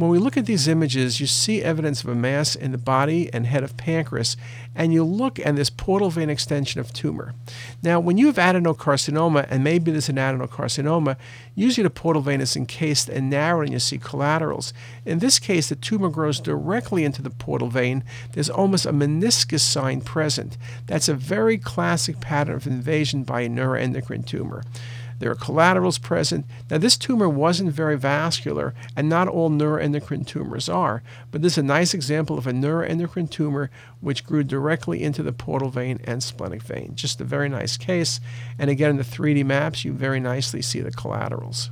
When we look at these images, you see evidence of a mass in the body and head of pancreas, and you look at this portal vein extension of tumor. Now, when you have adenocarcinoma, and maybe there's an adenocarcinoma, usually the portal vein is encased and narrowed and you see collaterals. In this case, the tumor grows directly into the portal vein. There's almost a meniscus sign present. That's a very classic pattern of invasion by a neuroendocrine tumor. There are collaterals present. Now, this tumor wasn't very vascular, and not all neuroendocrine tumors are, but this is a nice example of a neuroendocrine tumor which grew directly into the portal vein and splenic vein. Just a very nice case. And again, in the 3D maps, you very nicely see the collaterals.